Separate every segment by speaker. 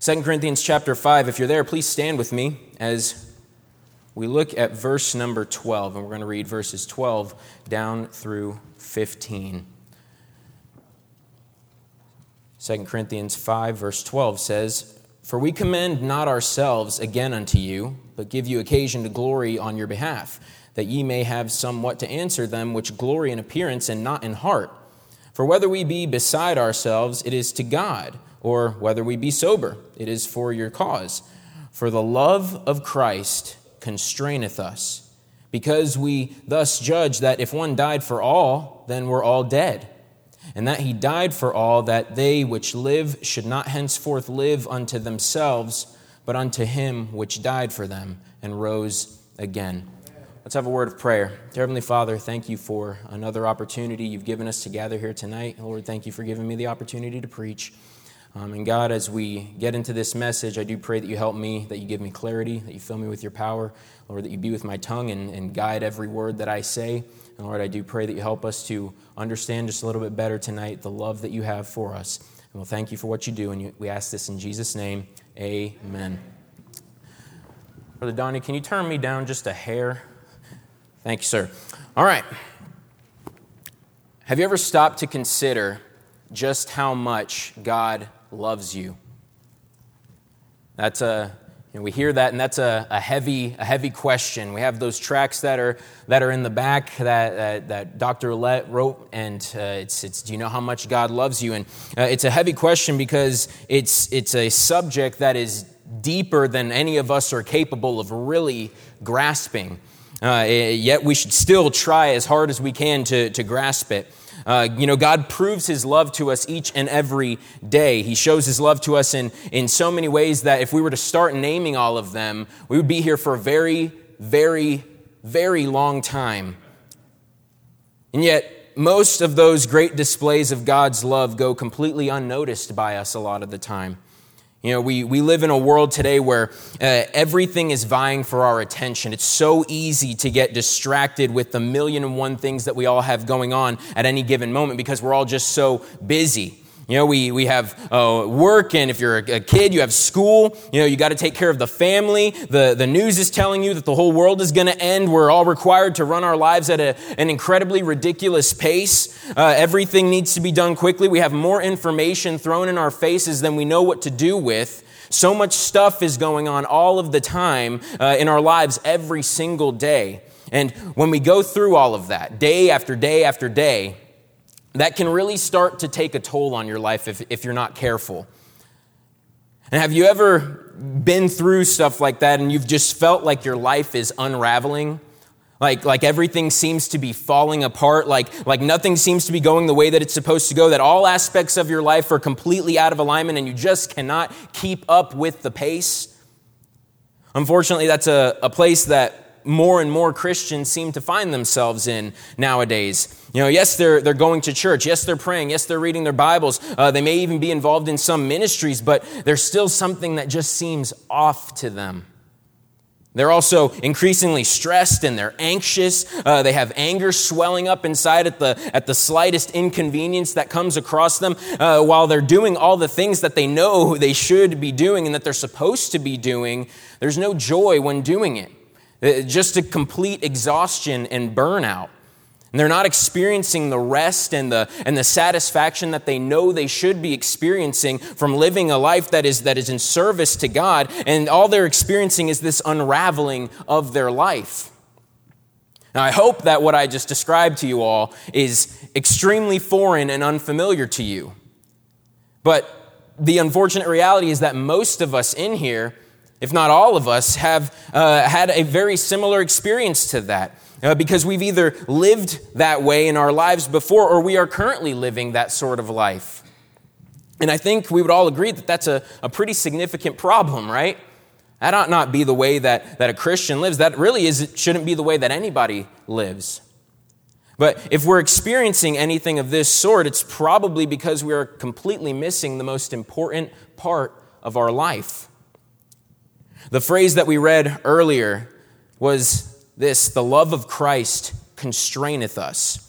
Speaker 1: 2 Corinthians chapter 5, if you're there, please stand with me as we look at verse number 12, and we're going to read verses 12 down through 15. 2 Corinthians 5, verse 12 says, For we commend not ourselves again unto you, but give you occasion to glory on your behalf, that ye may have somewhat to answer them which glory in appearance and not in heart. For whether we be beside ourselves, it is to God or whether we be sober, it is for your cause. For the love of Christ constraineth us, because we thus judge that if one died for all, then we're all dead, and that he died for all, that they which live should not henceforth live unto themselves, but unto him which died for them and rose again. Let's have a word of prayer. Dear Heavenly Father, thank you for another opportunity you've given us to gather here tonight. Lord, thank you for giving me the opportunity to preach. Um, and God, as we get into this message, I do pray that you help me, that you give me clarity, that you fill me with your power, Lord, that you be with my tongue and, and guide every word that I say. And Lord, I do pray that you help us to understand just a little bit better tonight the love that you have for us. And we'll thank you for what you do. And you, we ask this in Jesus' name. Amen. Brother Donnie, can you turn me down just a hair? Thank you, sir. All right. Have you ever stopped to consider just how much God loves you. That's a you know, we hear that, and that's a, a, heavy, a heavy question. We have those tracks that are, that are in the back that, that, that Dr. Let wrote, and uh, it's, it's, do you know how much God loves you? And uh, it's a heavy question because it's, it's a subject that is deeper than any of us are capable of really grasping. Uh, yet we should still try as hard as we can to, to grasp it. Uh, you know, God proves his love to us each and every day. He shows his love to us in, in so many ways that if we were to start naming all of them, we would be here for a very, very, very long time. And yet, most of those great displays of God's love go completely unnoticed by us a lot of the time. You know, we, we live in a world today where uh, everything is vying for our attention. It's so easy to get distracted with the million and one things that we all have going on at any given moment because we're all just so busy. You know, we, we have uh, work, and if you're a, kid, you have school. You know, you got to take care of the family. The, the news is telling you that the whole world is going to end. We're all required to run our lives at a, an incredibly ridiculous pace. Uh, everything needs to be done quickly. We have more information thrown in our faces than we know what to do with. So much stuff is going on all of the time uh, in our lives every single day. And when we go through all of that, day after day after day, that can really start to take a toll on your life if, if you're not careful. And have you ever been through stuff like that and you've just felt like your life is unraveling? Like, like everything seems to be falling apart, like, like nothing seems to be going the way that it's supposed to go, that all aspects of your life are completely out of alignment and you just cannot keep up with the pace? Unfortunately, that's a, a place that more and more Christians seem to find themselves in nowadays. You know, yes, they're, they're going to church. Yes, they're praying. Yes, they're reading their Bibles. Uh, they may even be involved in some ministries, but there's still something that just seems off to them. They're also increasingly stressed and they're anxious. Uh, they have anger swelling up inside at the, at the slightest inconvenience that comes across them uh, while they're doing all the things that they know they should be doing and that they're supposed to be doing. There's no joy when doing it. Uh, just a complete exhaustion and burnout. And they're not experiencing the rest and the, and the satisfaction that they know they should be experiencing from living a life that is, that is in service to God. And all they're experiencing is this unraveling of their life. Now, I hope that what I just described to you all is extremely foreign and unfamiliar to you. But the unfortunate reality is that most of us in here if not all of us, have uh, had a very similar experience to that. Uh, because we've either lived that way in our lives before or we are currently living that sort of life. And I think we would all agree that that's a, a pretty significant problem, right? That ought not be the way that, that a Christian lives. That really is, shouldn't be the way that anybody lives. But if we're experiencing anything of this sort, it's probably because we are completely missing the most important part of our life. The phrase that we read earlier was this the love of Christ constraineth us.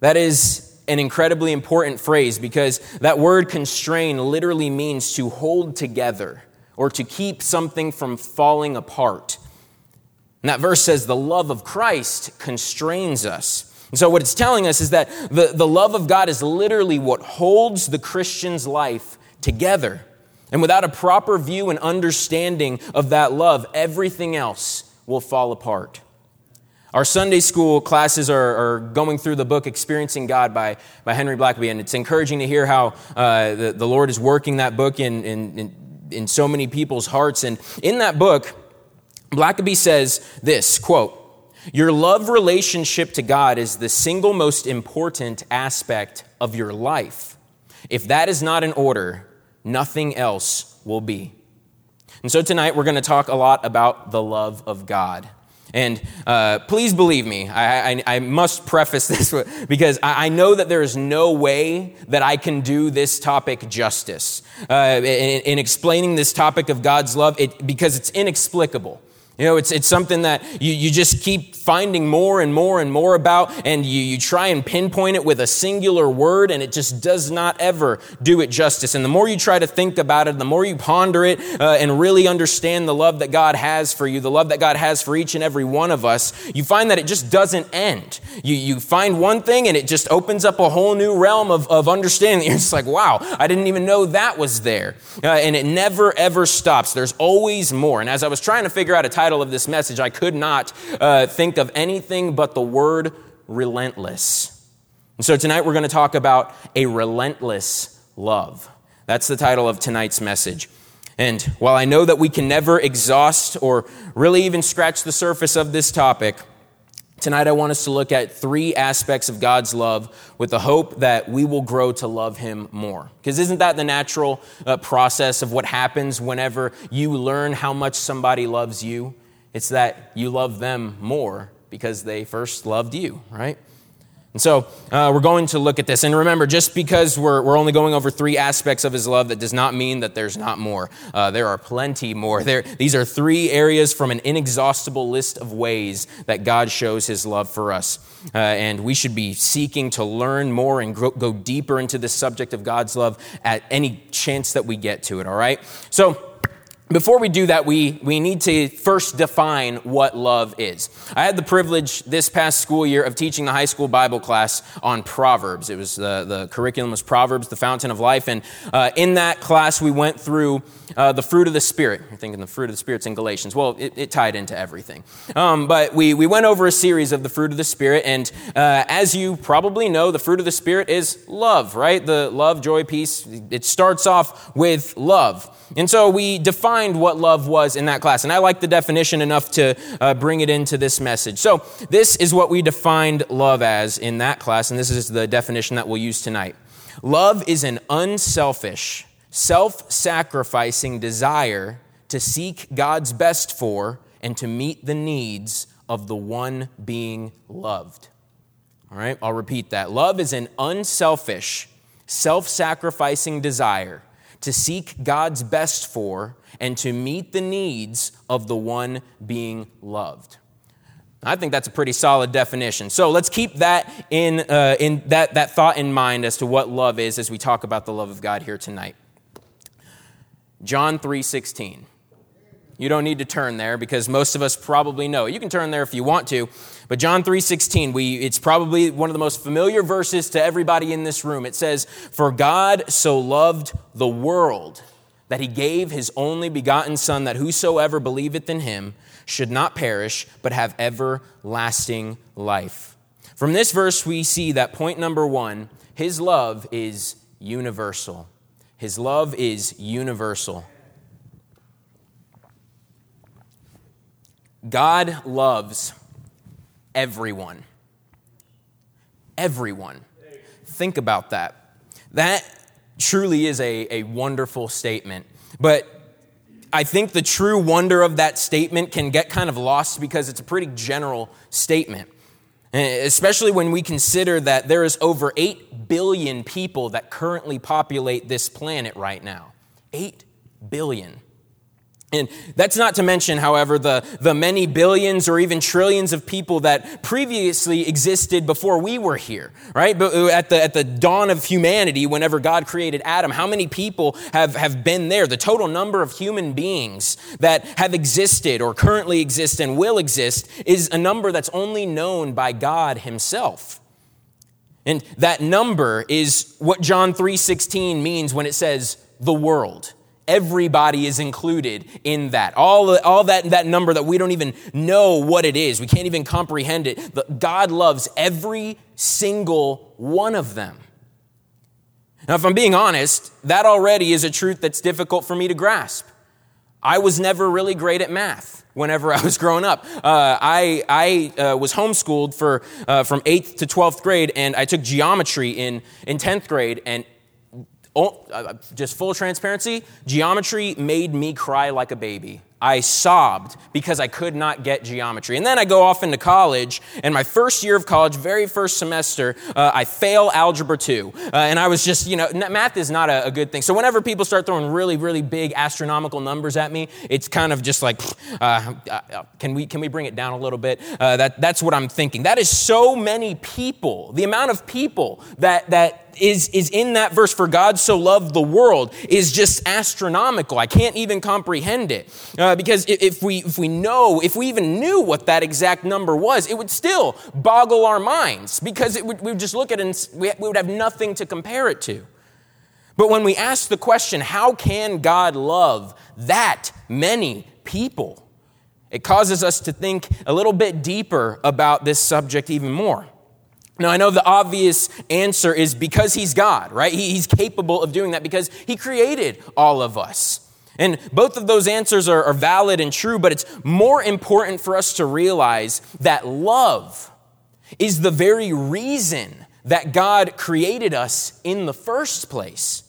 Speaker 1: That is, an incredibly important phrase because that word constrain literally means to hold together or to keep something from falling apart. And that verse says the love of Christ constrains us. And so, what it's telling us is that the, the love of God is literally what holds the Christian's life together. And without a proper view and understanding of that love, everything else will fall apart. Our Sunday school classes are, are, going through the book Experiencing God by, by Henry Blackaby, and it's encouraging to hear how uh, the, the Lord is working that book in, in, in, in so many people's hearts. And in that book, Blackaby says this quote, Your love relationship to God is the single most important aspect of your life. If that is not in order, nothing else will be. And so tonight we're going to talk a lot about the love of God. And uh, please believe me, I, I, I, must preface this because I, I, know that there is no way that I can do this topic justice uh, in, in, explaining this topic of God's love it, because it's inexplicable. You know, it's, it's something that you, you just keep finding more and more and more about, and you, you try and pinpoint it with a singular word, and it just does not ever do it justice. And the more you try to think about it, the more you ponder it uh, and really understand the love that God has for you, the love that God has for each and every one of us, you find that it just doesn't end. You, you find one thing, and it just opens up a whole new realm of, of understanding. You're just like, wow, I didn't even know that was there. Uh, and it never, ever stops. There's always more. And as I was trying to figure out a title of this message, I could not uh, think of anything but the word relentless. And so tonight we're going to talk about a relentless love. That's the title of tonight's message. And while I know that we can never exhaust or really even scratch the surface of this topic, tonight I want us to look at three aspects of God's love with the hope that we will grow to love Him more. Because isn't that the natural uh, process of what happens whenever you learn how much somebody loves you? It's that you love them more because they first loved you, right? And so uh, we're going to look at this. And remember, just because we're, we're only going over three aspects of his love, that does not mean that there's not more. Uh, there are plenty more. There, these are three areas from an inexhaustible list of ways that God shows his love for us. Uh, and we should be seeking to learn more and grow, go deeper into the subject of God's love at any chance that we get to it, all right? So, before we do that, we, we need to first define what love is. I had the privilege this past school year of teaching the high school Bible class on Proverbs. It was uh, the curriculum was Proverbs, the fountain of life, and uh, in that class we went through uh, the fruit of the Spirit. You're thinking the fruit of the Spirit's in Galatians. Well, it, it tied into everything. Um, but we, we went over a series of the fruit of the Spirit, and uh, as you probably know, the fruit of the Spirit is love, right? The love, joy, peace. It starts off with love. And so we defined what love was in that class. And I like the definition enough to uh, bring it into this message. So this is what we defined love as in that class, and this is the definition that we'll use tonight. Love is an unselfish, self sacrificing desire to seek God's best for and to meet the needs of the one being loved. All right, I'll repeat that. Love is an unselfish, self sacrificing desire to seek God's best for and to meet the needs of the one being loved. I think that's a pretty solid definition. So let's keep that in, uh, in that, that thought in mind as to what love is as we talk about the love of God here tonight. John 3:16. You don't need to turn there because most of us probably know. You can turn there if you want to. But John 3:16, we it's probably one of the most familiar verses to everybody in this room. It says, "For God so loved the world that he gave his only begotten son that whosoever believeth in him should not perish but have everlasting life." From this verse we see that point number 1, his love is universal. His love is universal. God loves everyone. Everyone. Think about that. That truly is a, a wonderful statement. But I think the true wonder of that statement can get kind of lost because it's a pretty general statement. Eh, especially when we consider that there is over 8 billion people that currently populate this planet right now. 8 billion. And that's not to mention, however, the, the many billions or even trillions of people that previously existed before we were here, right? But uh, at the, at the dawn of humanity, whenever God created Adam, how many people have, have been there? The total number of human beings that have existed or currently exist and will exist is a number that's only known by God Himself. And that number is what John 3:16 means when it says the world. Everybody is included in that. All, all that, that number that we don't even know what it is, we can't even comprehend it. God loves every single one of them. Now, if I'm being honest, that already is a truth that's difficult for me to grasp. I was never really great at math whenever I was growing up. Uh, I, I uh, was homeschooled for, uh, from 8th to 12th grade, and I took geometry in, in 10th grade, and Oh, just full transparency, geometry made me cry like a baby. I sobbed because I could not get geometry. And then I go off into college, and my first year of college, very first semester, uh, I fail Algebra 2. Uh, and I was just, you know, math is not a, a, good thing. So whenever people start throwing really, really big astronomical numbers at me, it's kind of just like, uh, uh can, we, can we bring it down a little bit? Uh, that, that's what I'm thinking. That is so many people. The amount of people that, that is, is in that verse, for God so loved the world, is just astronomical. I can't even comprehend it. Uh, because if we, if we know, if we even knew what that exact number was, it would still boggle our minds because it would, we would just look at it and we, we would have nothing to compare it to. But when we ask the question, how can God love that many people? It causes us to think a little bit deeper about this subject even more. Now, I know the obvious answer is because he's God, right? He's capable of doing that because he created all of us. And both of those answers are, are, valid and true, but it's more important for us to realize that love is the very reason that God created us in the first place.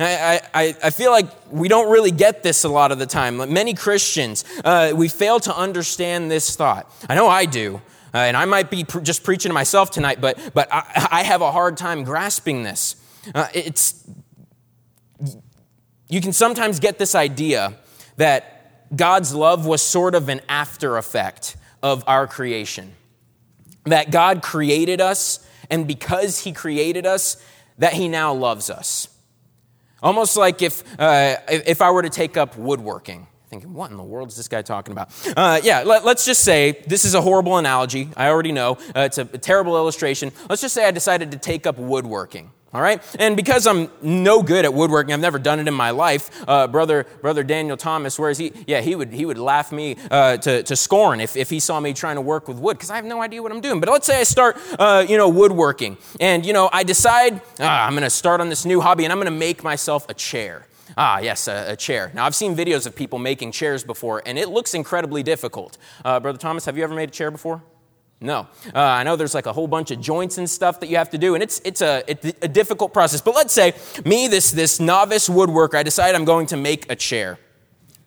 Speaker 1: I, I, I feel like we don't really get this a lot of the time. Many Christians, uh, we fail to understand this thought. I know I do. Uh, and I might be just preaching to myself tonight, but, but I, I have a hard time grasping this. Uh, it's, you can sometimes get this idea that God's love was sort of an after effect of our creation. That God created us, and because He created us, that He now loves us. Almost like if, uh, if I were to take up woodworking thinking, what in the world is this guy talking about? Uh, yeah, let, us just say this is a horrible analogy. I already know. Uh, it's a, a terrible illustration. Let's just say I decided to take up woodworking. All right, and because I'm no good at woodworking, I've never done it in my life. Uh, brother, brother Daniel Thomas, where is he? Yeah, he would he would laugh me uh, to, to scorn if, if he saw me trying to work with wood because I have no idea what I'm doing. But let's say I start, uh, you know, woodworking, and you know, I decide ah, I'm going to start on this new hobby, and I'm going to make myself a chair. Ah, yes, a, a, chair. Now, I've seen videos of people making chairs before, and it looks incredibly difficult. Uh, Brother Thomas, have you ever made a chair before? No. Uh, I know there's like a whole bunch of joints and stuff that you have to do, and it's, it's, a, it's a difficult process. But let's say me, this, this novice woodworker, I decide I'm going to make a chair.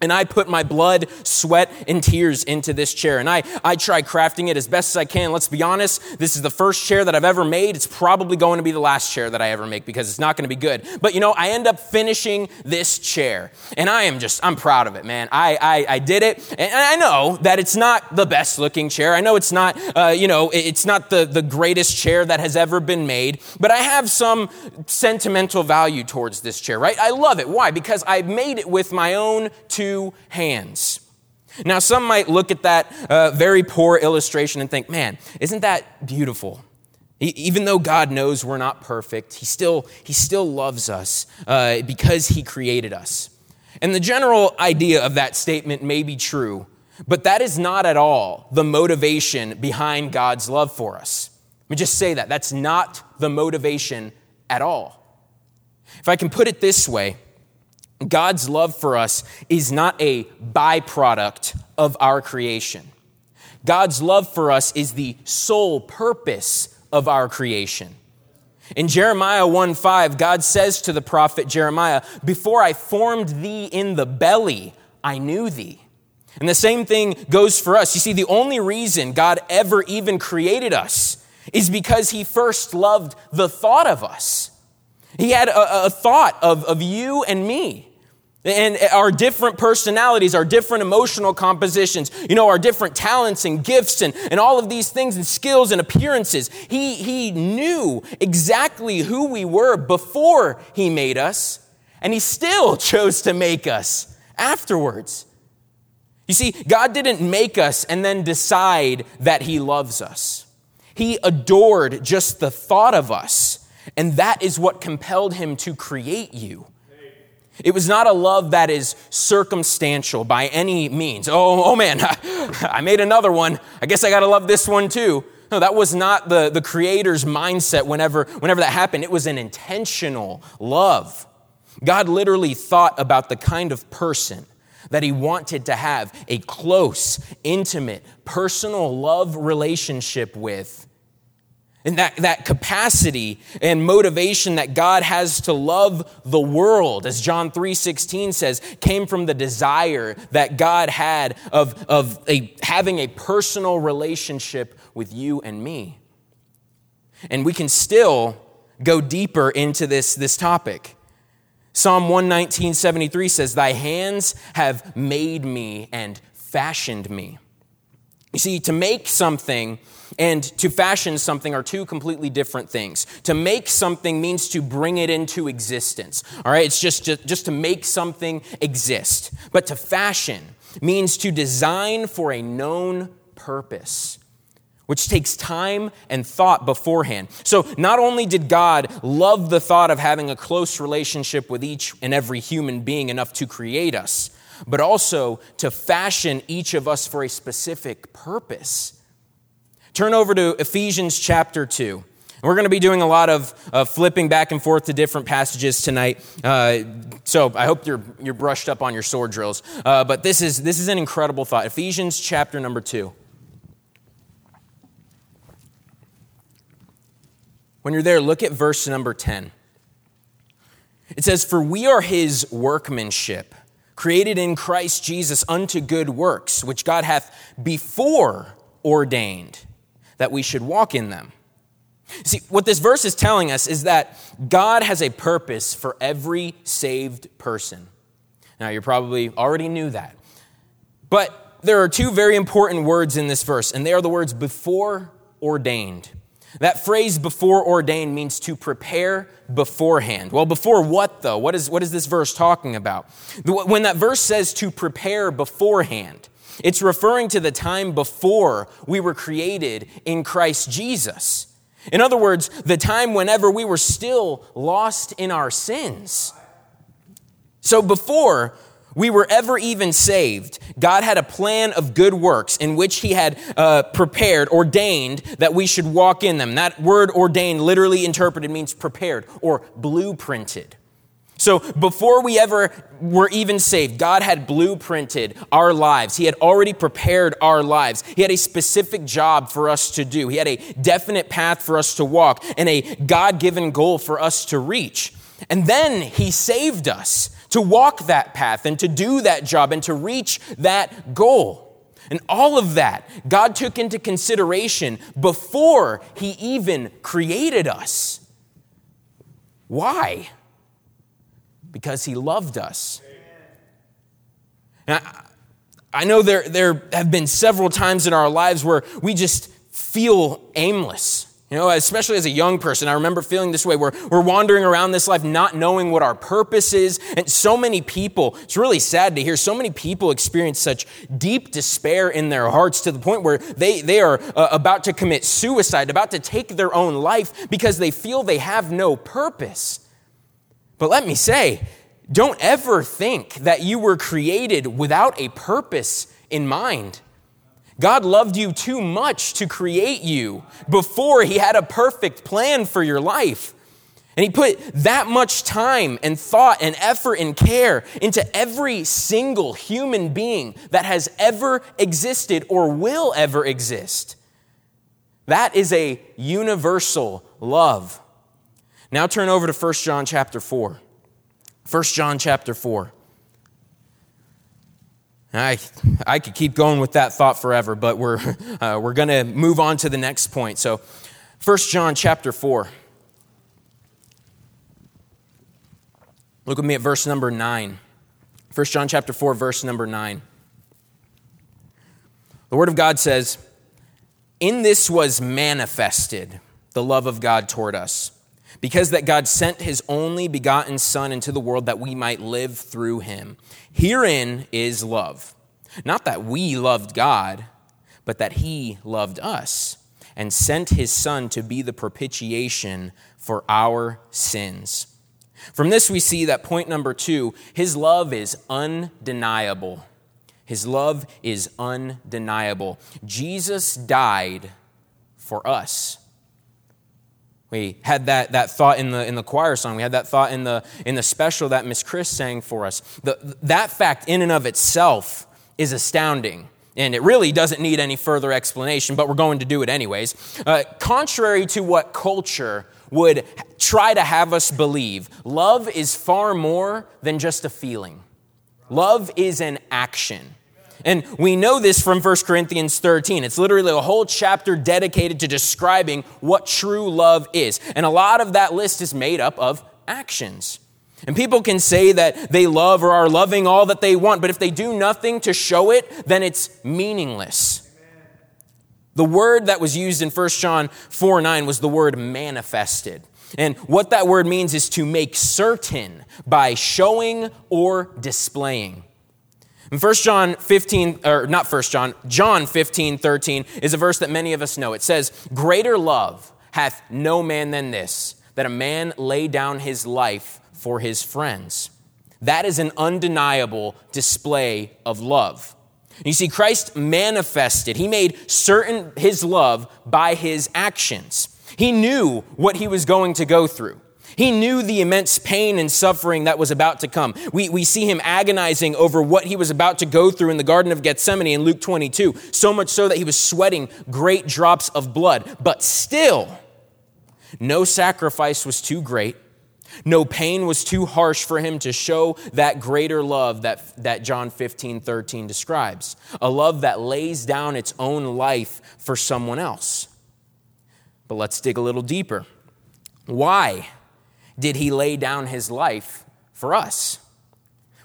Speaker 1: And I put my blood, sweat, and tears into this chair. And I, I try crafting it as best as I can. Let's be honest, this is the first chair that I've ever made. It's probably going to be the last chair that I ever make because it's not going to be good. But you know, I end up finishing this chair. And I am just, I'm proud of it, man. I, I, I did it. And I know that it's not the best looking chair. I know it's not, uh, you know, it's not the, the greatest chair that has ever been made. But I have some sentimental value towards this chair, right? I love it. Why? Because I made it with my own two hands. Now, some might look at that uh, very poor illustration and think, man, isn't that beautiful? Even though God knows we're not perfect, He still, he still loves us uh, because He created us. And the general idea of that statement may be true, but that is not at all the motivation behind God's love for us. Let me just say that. That's not the motivation at all. If I can put it this way, God's love for us is not a byproduct of our creation. God's love for us is the sole purpose of our creation. In Jeremiah 1 5, God says to the prophet Jeremiah, Before I formed thee in the belly, I knew thee. And the same thing goes for us. You see, the only reason God ever even created us is because he first loved the thought of us. He had a, a thought of, of you and me. And our different personalities, our different emotional compositions, you know, our different talents and gifts and, and all of these things and skills and appearances. He, he knew exactly who we were before He made us, and He still chose to make us afterwards. You see, God didn't make us and then decide that He loves us. He adored just the thought of us, and that is what compelled Him to create you. It was not a love that is circumstantial by any means. Oh, oh man, I made another one. I guess I got to love this one too. No, that was not the, the creator's mindset whenever, whenever that happened. It was an intentional love. God literally thought about the kind of person that he wanted to have a close, intimate, personal love relationship with and that, that capacity and motivation that God has to love the world, as John 3.16 says, came from the desire that God had of, of a, having a personal relationship with you and me. And we can still go deeper into this, this topic. Psalm 119.73 says, Thy hands have made me and fashioned me. You see, to make something and to fashion something are two completely different things. To make something means to bring it into existence. All right, it's just, just, just to make something exist. But to fashion means to design for a known purpose which takes time and thought beforehand. So, not only did God love the thought of having a close relationship with each and every human being enough to create us, but also to fashion each of us for a specific purpose. Turn over to Ephesians chapter 2. We're going to be doing a lot of flipping back and forth to different passages tonight. Uh, so I hope you're, you're brushed up on your sword drills. Uh, but this is, this is an incredible thought. Ephesians chapter number 2. When you're there, look at verse number 10. It says, For we are his workmanship, created in Christ Jesus unto good works, which God hath before ordained that we should walk in them. See, what this verse is telling us is that God has a purpose for every saved person. Now, you probably already knew that. But there are two very important words in this verse, and they are the words before ordained. That phrase before ordained means to prepare beforehand. Well, before what though? What is, what is this verse talking about? When that verse says to prepare beforehand, it's referring to the time before we were created in Christ Jesus. In other words, the time whenever we were still lost in our sins. So before we were ever even saved, God had a plan of good works in which He had uh, prepared, ordained that we should walk in them. That word ordained, literally interpreted, means prepared or blueprinted. So before we ever were even saved, God had blueprinted our lives. He had already prepared our lives. He had a specific job for us to do. He had a definite path for us to walk and a God given goal for us to reach. And then He saved us to walk that path and to do that job and to reach that goal. And all of that God took into consideration before He even created us. Why? Because he loved us. Now, I know there, there have been several times in our lives where we just feel aimless. You know, especially as a young person, I remember feeling this way where we're wandering around this life not knowing what our purpose is. And so many people, it's really sad to hear, so many people experience such deep despair in their hearts to the point where they, they are uh, about to commit suicide, about to take their own life because they feel they have no purpose. But let me say, don't ever think that you were created without a purpose in mind. God loved you too much to create you before He had a perfect plan for your life. And He put that much time and thought and effort and care into every single human being that has ever existed or will ever exist. That is a universal love. Now turn over to 1 John chapter 4. 1 John chapter 4. I, I could keep going with that thought forever, but we're, uh, we're going to move on to the next point. So, 1 John chapter 4. Look with me at verse number 9. 1 John chapter 4 verse number 9. The word of God says, "In this was manifested the love of God toward us, because that God sent his only begotten son into the world that we might live through him. Herein is love. Not that we loved God, but that he loved us and sent his son to be the propitiation for our sins." From this, we see that point number two his love is undeniable. His love is undeniable. Jesus died for us. We had that, that thought in the, in the choir song. We had that thought in the, in the special that Miss Chris sang for us. The, that fact, in and of itself, is astounding. And it really doesn't need any further explanation, but we're going to do it anyways. Uh, contrary to what culture would try to have us believe, love is far more than just a feeling. Love is an action. And we know this from 1 Corinthians 13. It's literally a whole chapter dedicated to describing what true love is. And a lot of that list is made up of actions. And people can say that they love or are loving all that they want, but if they do nothing to show it, then it's meaningless. The word that was used in 1 John 4 9 was the word manifested. And what that word means is to make certain by showing or displaying. In 1 John 15, or not 1 John, John 15, 13 is a verse that many of us know. It says, Greater love hath no man than this, that a man lay down his life for his friends. That is an undeniable display of love. You see, Christ manifested, he made certain his love by his actions. He knew what he was going to go through. He knew the immense pain and suffering that was about to come. We, we see him agonizing over what he was about to go through in the Garden of Gethsemane in Luke 22, so much so that he was sweating great drops of blood. But still, no sacrifice was too great, no pain was too harsh for him to show that greater love that, that John 15, 13 describes. A love that lays down its own life for someone else. But let's dig a little deeper. Why did he lay down his life for us?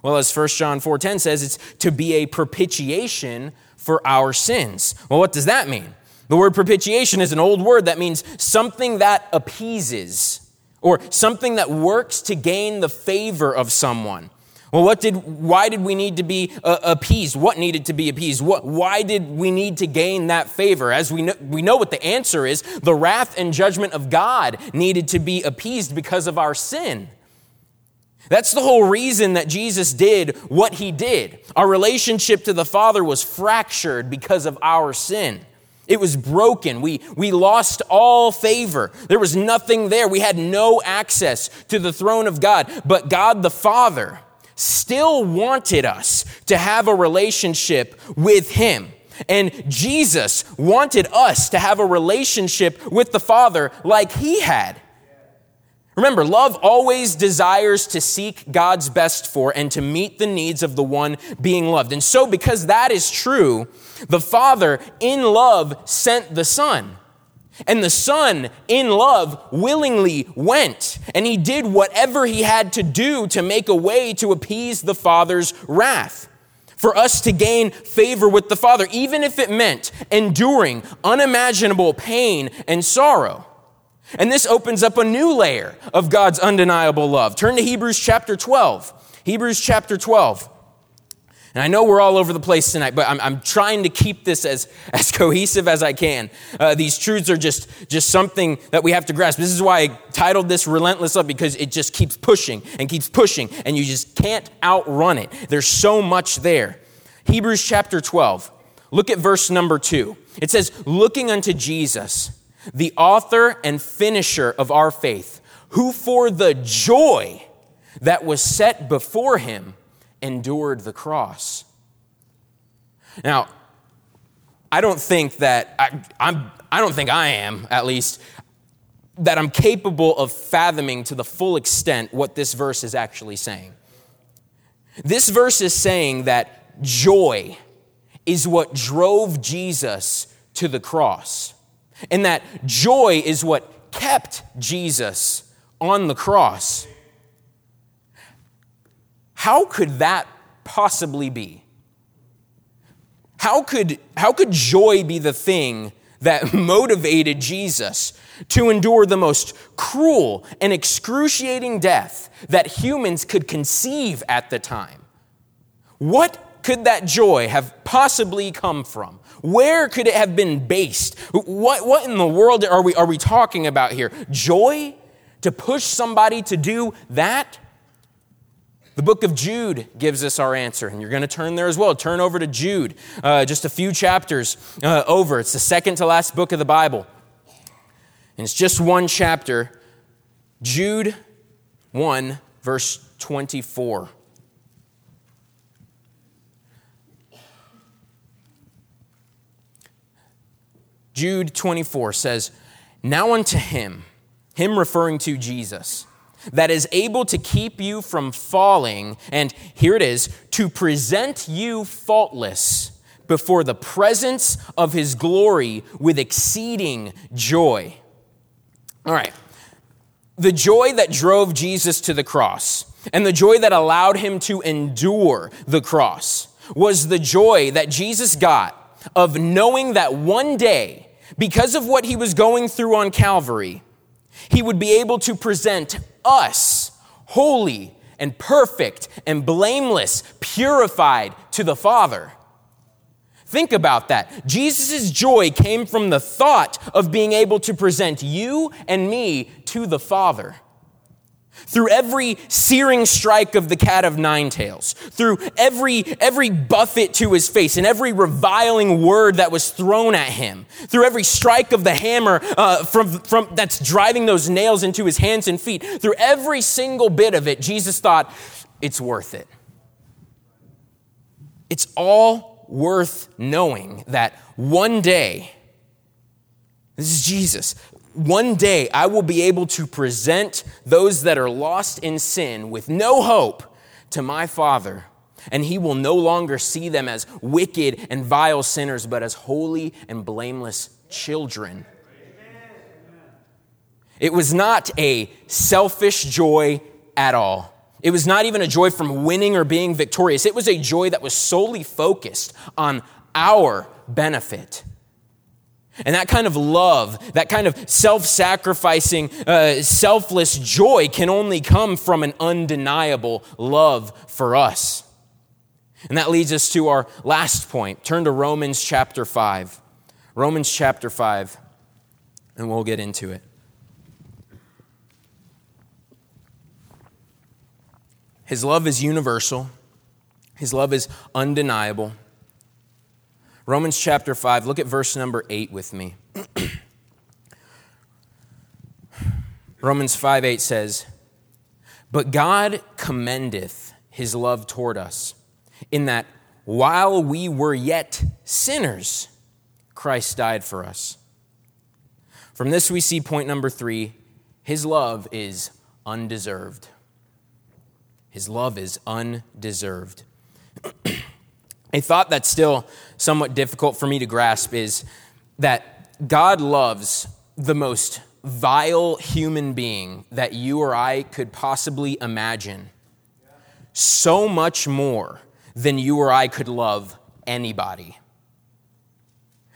Speaker 1: Well, as 1 John 4:10 says, it's to be a propitiation for our sins. Well, what does that mean? The word propitiation is an old word that means something that appeases or something that works to gain the favor of someone. Well, what did, why did we need to be uh, appeased? What needed to be appeased? What, why did we need to gain that favor? As we know, we know what the answer is the wrath and judgment of God needed to be appeased because of our sin. That's the whole reason that Jesus did what he did. Our relationship to the Father was fractured because of our sin. It was broken. We, we lost all favor. There was nothing there. We had no access to the throne of God. But God the Father still wanted us to have a relationship with Him. And Jesus wanted us to have a relationship with the Father like He had. Remember, love always desires to seek God's best for and to meet the needs of the one being loved. And so, because that is true, the Father in love sent the Son. And the Son in love willingly went, and he did whatever he had to do to make a way to appease the Father's wrath. For us to gain favor with the Father, even if it meant enduring unimaginable pain and sorrow. And this opens up a new layer of God's undeniable love. Turn to Hebrews chapter 12. Hebrews chapter 12. And I know we're all over the place tonight, but I'm, I'm trying to keep this as, as cohesive as I can. Uh, these truths are just, just something that we have to grasp. This is why I titled this Relentless Love, because it just keeps pushing and keeps pushing, and you just can't outrun it. There's so much there. Hebrews chapter 12. Look at verse number 2. It says, Looking unto Jesus the author and finisher of our faith, who for the joy that was set before him endured the cross. Now, I don't think that I, I'm, I don't think I am, at least, that I'm capable of fathoming to the full extent what this verse is actually saying. This verse is saying that joy is what drove Jesus to the cross. And that joy is what kept Jesus on the cross. How could that possibly be? How could, how could joy be the thing that motivated Jesus to endure the most cruel and excruciating death that humans could conceive at the time? What could that joy have possibly come from? Where could it have been based? What, what in the world are we, are we talking about here? Joy? To push somebody to do that? The book of Jude gives us our answer, and you're going to turn there as well. Turn over to Jude, uh, just a few chapters uh, over. It's the second to last book of the Bible, and it's just one chapter. Jude 1, verse 24. Jude 24 says, Now unto him, him referring to Jesus, that is able to keep you from falling, and here it is, to present you faultless before the presence of his glory with exceeding joy. All right. The joy that drove Jesus to the cross and the joy that allowed him to endure the cross was the joy that Jesus got of knowing that one day because of what he was going through on Calvary, he would be able to present us holy and perfect and blameless, purified to the Father. Think about that. Jesus' joy came from the thought of being able to present you and me to the Father. Through every searing strike of the cat of nine tails, through every, every buffet to his face, and every reviling word that was thrown at him, through every strike of the hammer uh, from, from, that's driving those nails into his hands and feet, through every single bit of it, Jesus thought, it's worth it. It's all worth knowing that one day, this is Jesus one day I will be able to present those that are lost in sin with no hope to my Father, and He will no longer see them as wicked and vile sinners, but as holy and blameless children. It was not a selfish joy at all. It was not even a joy from winning or being victorious. It was a joy that was solely focused on our benefit. And that kind of love, that kind of self sacrificing, uh, selfless joy can only come from an undeniable love for us. And that leads us to our last point. Turn to Romans chapter 5. Romans chapter 5, and we'll get into it. His love is universal, His love is undeniable. Romans chapter 5, look at verse number 8 with me. Romans 5 8 says, But God commendeth his love toward us, in that while we were yet sinners, Christ died for us. From this, we see point number three his love is undeserved. His love is undeserved. A thought that's still somewhat difficult for me to grasp is that God loves the most vile human being that you or I could possibly imagine so much more than you or I could love anybody.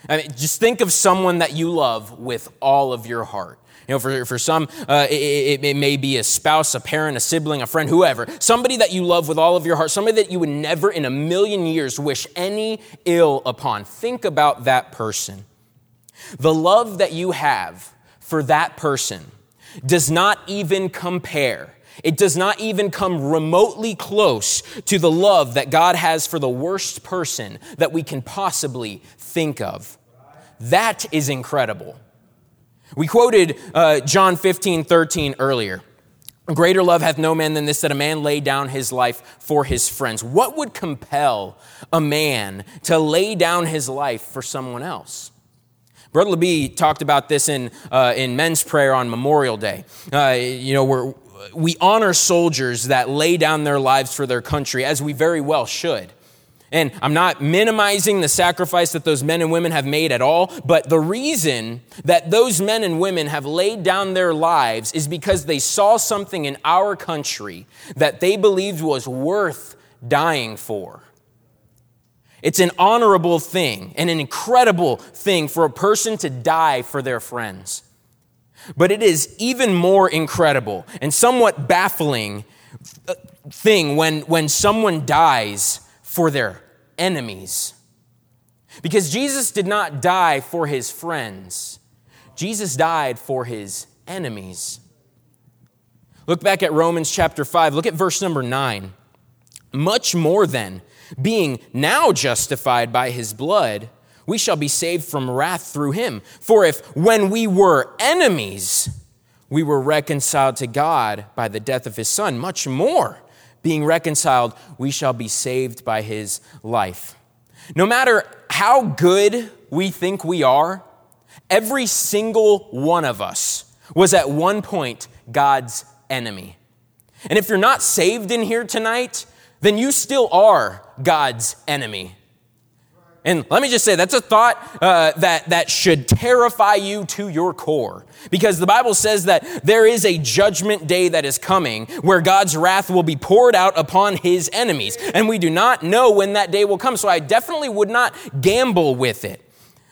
Speaker 1: I mean, just think of someone that you love with all of your heart. You know, for, for some, uh, it, it, may be a spouse, a parent, a sibling, a friend, whoever. Somebody that you love with all of your heart, somebody that you would never in a million years wish any ill upon. Think about that person. The love that you have for that person does not even compare. It does not even come remotely close to the love that God has for the worst person that we can possibly think of. That is incredible. We quoted uh, John 15, 13 earlier. Greater love hath no man than this, that a man lay down his life for his friends. What would compel a man to lay down his life for someone else? Brother LeBee talked about this in, uh, in men's prayer on Memorial Day. Uh, you know, we we honor soldiers that lay down their lives for their country, as we very well should. And I'm not minimizing the sacrifice that those men and women have made at all, but the reason that those men and women have laid down their lives is because they saw something in our country that they believed was worth dying for. It's an honorable thing and an incredible thing for a person to die for their friends. But it is even more incredible and somewhat baffling uh, thing when, when someone dies for their enemies. Because Jesus did not die for his friends, Jesus died for his enemies. Look back at Romans chapter 5. Look at verse number 9. Much more than being now justified by his blood, we shall be saved from wrath through him. For if when we were enemies, we were reconciled to God by the death of his son, much more, being reconciled, we shall be saved by his life. No matter how good we think we are, every single one of us was at one point God's enemy. And if you're not saved in here tonight, then you still are God's enemy. And let me just say, that's a thought uh, that, that should terrify you to your core. Because the Bible says that there is a judgment day that is coming where God's wrath will be poured out upon his enemies. And we do not know when that day will come. So I definitely would not gamble with it.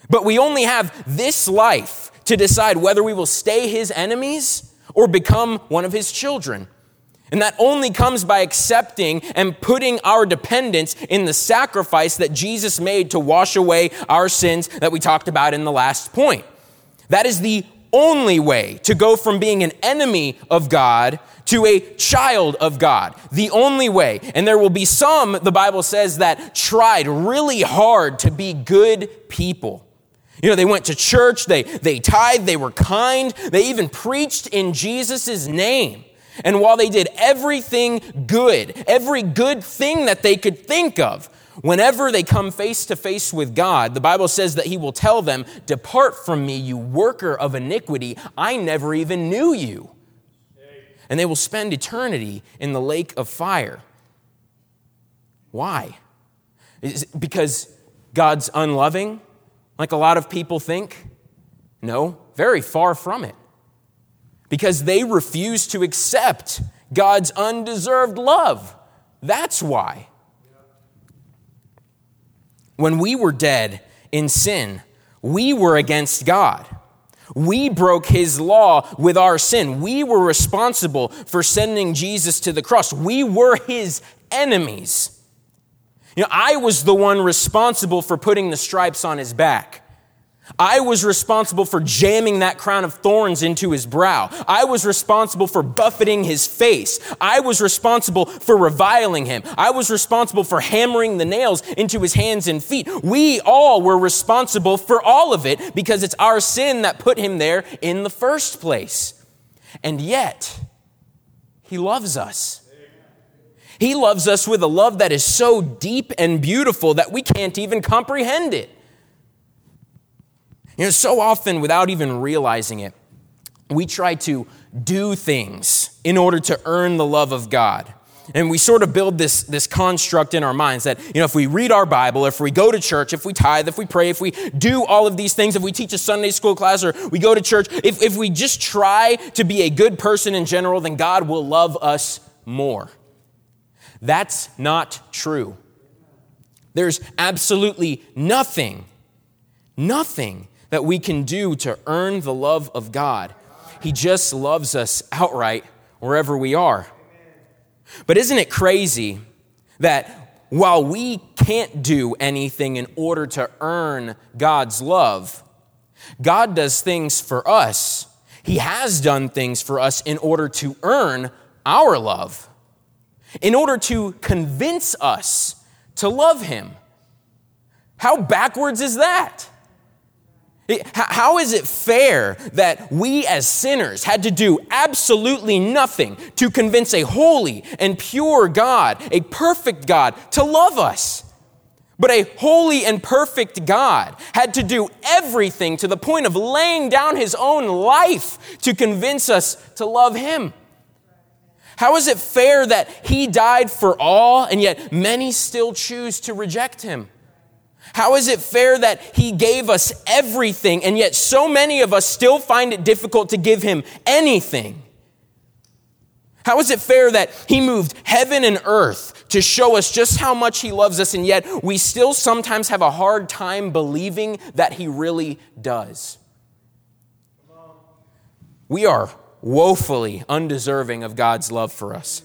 Speaker 1: But we only have this life to decide whether we will stay his enemies or become one of his children. And that only comes by accepting and putting our dependence in the sacrifice that Jesus made to wash away our sins that we talked about in the last point. That is the only way to go from being an enemy of God to a child of God. The only way. And there will be some, the Bible says, that tried really hard to be good people. You know, they went to church, they, they tithed, they were kind, they even preached in Jesus' name. And while they did everything good, every good thing that they could think of, whenever they come face to face with God, the Bible says that He will tell them, Depart from me, you worker of iniquity. I never even knew you. And they will spend eternity in the lake of fire. Why? because God's unloving, like a lot of people think? No, very far from it because they refuse to accept God's undeserved love. That's why. When we were dead in sin, we were against God. We broke his law with our sin. We were responsible for sending Jesus to the cross. We were his enemies. You know, I was the one responsible for putting the stripes on his back. I was responsible for jamming that crown of thorns into his brow. I was responsible for buffeting his face. I was responsible for reviling him. I was responsible for hammering the nails into his hands and feet. We all were responsible for all of it because it's our sin that put him there in the first place. And yet, he loves us. He loves us with a love that is so deep and beautiful that we can't even comprehend it. You know, so often without even realizing it, we try to do things in order to earn the love of God. And we sort of build this, this construct in our minds that, you know, if we read our Bible, if we go to church, if we tithe, if we pray, if we do all of these things, if we teach a Sunday school class or we go to church, if, if we just try to be a good person in general, then God will love us more. That's not true. There's absolutely nothing, nothing that we can do to earn the love of God. He just loves us outright wherever we are. But isn't it crazy that while we can't do anything in order to earn God's love, God does things for us. He has done things for us in order to earn our love, in order to convince us to love Him. How backwards is that? How is it fair that we as sinners had to do absolutely nothing to convince a holy and pure God, a perfect God, to love us? But a holy and perfect God had to do everything to the point of laying down his own life to convince us to love him. How is it fair that he died for all and yet many still choose to reject him? How is it fair that he gave us everything and yet so many of us still find it difficult to give him anything? How is it fair that he moved heaven and earth to show us just how much he loves us, and yet we still sometimes have a hard time believing that he really does? We are woefully undeserving of God's love for us.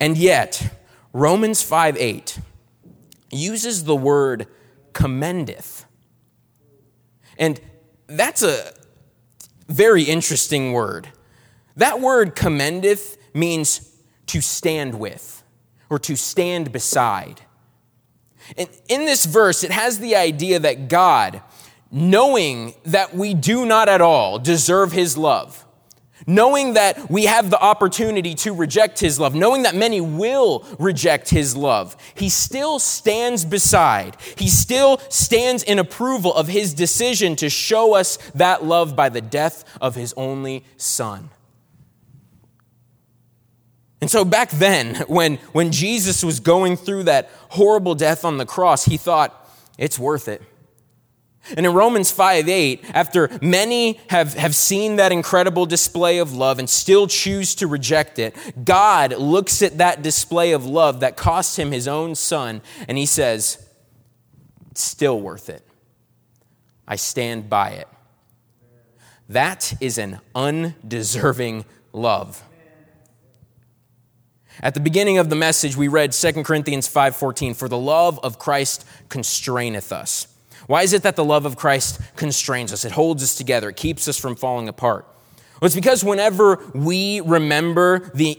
Speaker 1: And yet, Romans 5 8 uses the word commendeth. And that's a very interesting word. That word commendeth means to stand with or to stand beside. And in this verse, it has the idea that God, knowing that we do not at all deserve his love, knowing that we have the opportunity to reject his love, knowing that many will reject his love, he still stands beside. He still stands in approval of his decision to show us that love by the death of his only son. And so back then, when, when Jesus was going through that horrible death on the cross, he thought, it's worth it. And in Romans 5 8, after many have, have seen that incredible display of love and still choose to reject it, God looks at that display of love that cost him his own son, and he says, still worth it. I stand by it. That is an undeserving love. At the beginning of the message, we read 2 Corinthians 5:14, "For the love of Christ constraineth us." Why is it that the love of Christ constrains us? It holds us together, it keeps us from falling apart. Well, it's because whenever we remember the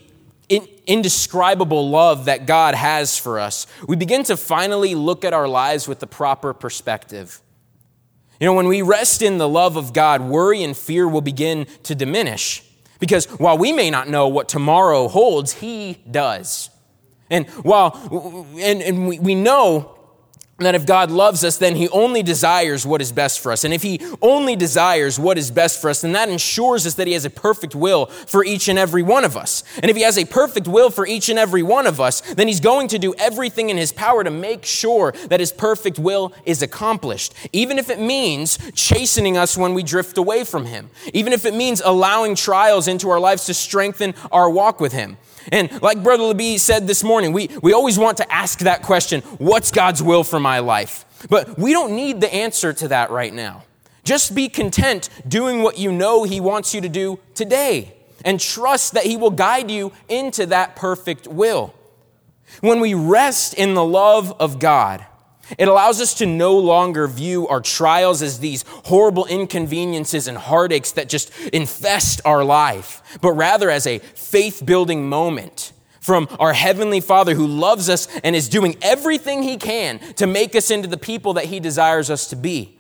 Speaker 1: indescribable love that God has for us, we begin to finally look at our lives with the proper perspective. You know, when we rest in the love of God, worry and fear will begin to diminish. Because while we may not know what tomorrow holds, He does. And while, and, and we, we know that if God loves us, then He only desires what is best for us. And if He only desires what is best for us, then that ensures us that He has a perfect will for each and every one of us. And if He has a perfect will for each and every one of us, then He's going to do everything in His power to make sure that His perfect will is accomplished. Even if it means chastening us when we drift away from Him. Even if it means allowing trials into our lives to strengthen our walk with Him. And like Brother LeBee said this morning, we, we always want to ask that question what's God's will for my life? But we don't need the answer to that right now. Just be content doing what you know He wants you to do today and trust that He will guide you into that perfect will. When we rest in the love of God, it allows us to no longer view our trials as these horrible inconveniences and heartaches that just infest our life, but rather as a faith building moment from our Heavenly Father who loves us and is doing everything He can to make us into the people that He desires us to be.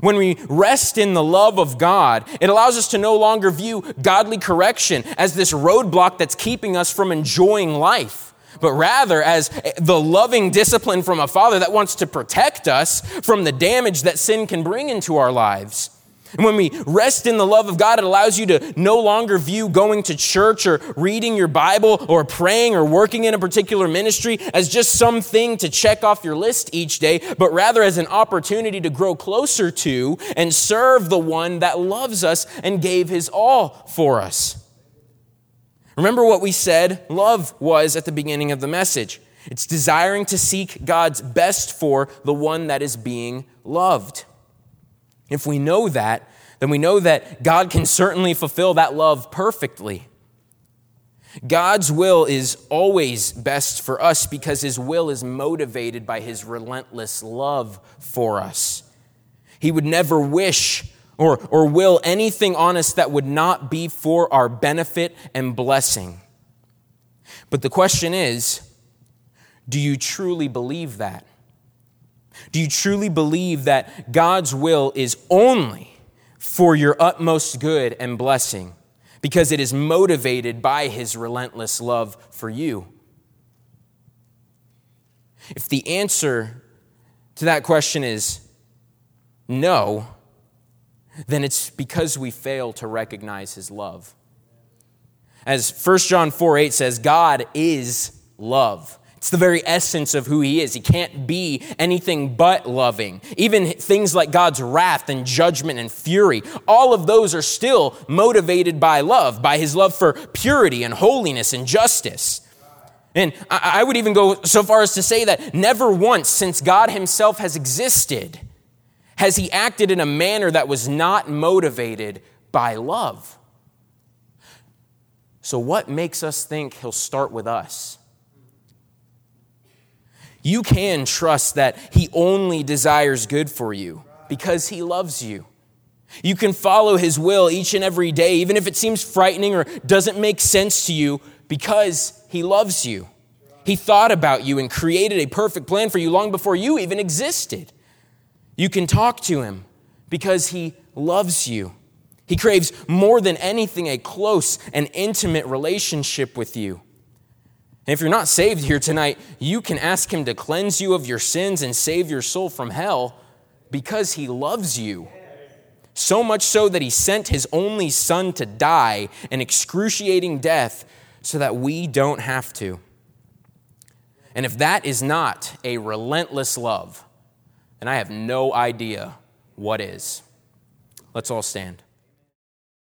Speaker 1: When we rest in the love of God, it allows us to no longer view godly correction as this roadblock that's keeping us from enjoying life but rather as the loving discipline from a father that wants to protect us from the damage that sin can bring into our lives. And when we rest in the love of God, it allows you to no longer view going to church or reading your Bible or praying or working in a particular ministry as just something to check off your list each day, but rather as an opportunity to grow closer to and serve the one that loves us and gave his all for us. Remember what we said love was at the beginning of the message it's desiring to seek God's best for the one that is being loved. If we know that, then we know that God can certainly fulfill that love perfectly. God's will is always best for us because his will is motivated by his relentless love for us. He would never wish or, or will anything on us that would not be for our benefit and blessing. But the question is do you truly believe that? Do you truly believe that God's will is only for your utmost good and blessing because it is motivated by his relentless love for you? If the answer to that question is no, then it's because we fail to recognize his love. As 1 John 4 8 says, God is love. It's the very essence of who he is. He can't be anything but loving. Even things like God's wrath and judgment and fury, all of those are still motivated by love, by his love for purity and holiness and justice. And I would even go so far as to say that never once since God himself has existed has he acted in a manner that was not motivated by love. So, what makes us think he'll start with us? You can trust that He only desires good for you because He loves you. You can follow His will each and every day, even if it seems frightening or doesn't make sense to you, because He loves you. He thought about you and created a perfect plan for you long before you even existed. You can talk to Him because He loves you. He craves more than anything a close and intimate relationship with you. And if you're not saved here tonight, you can ask Him to cleanse you of your sins and save your soul from hell because He loves you. So much so that He sent His only Son to die an excruciating death so that we don't have to. And if that is not a relentless love, then I have no idea what is. Let's all stand.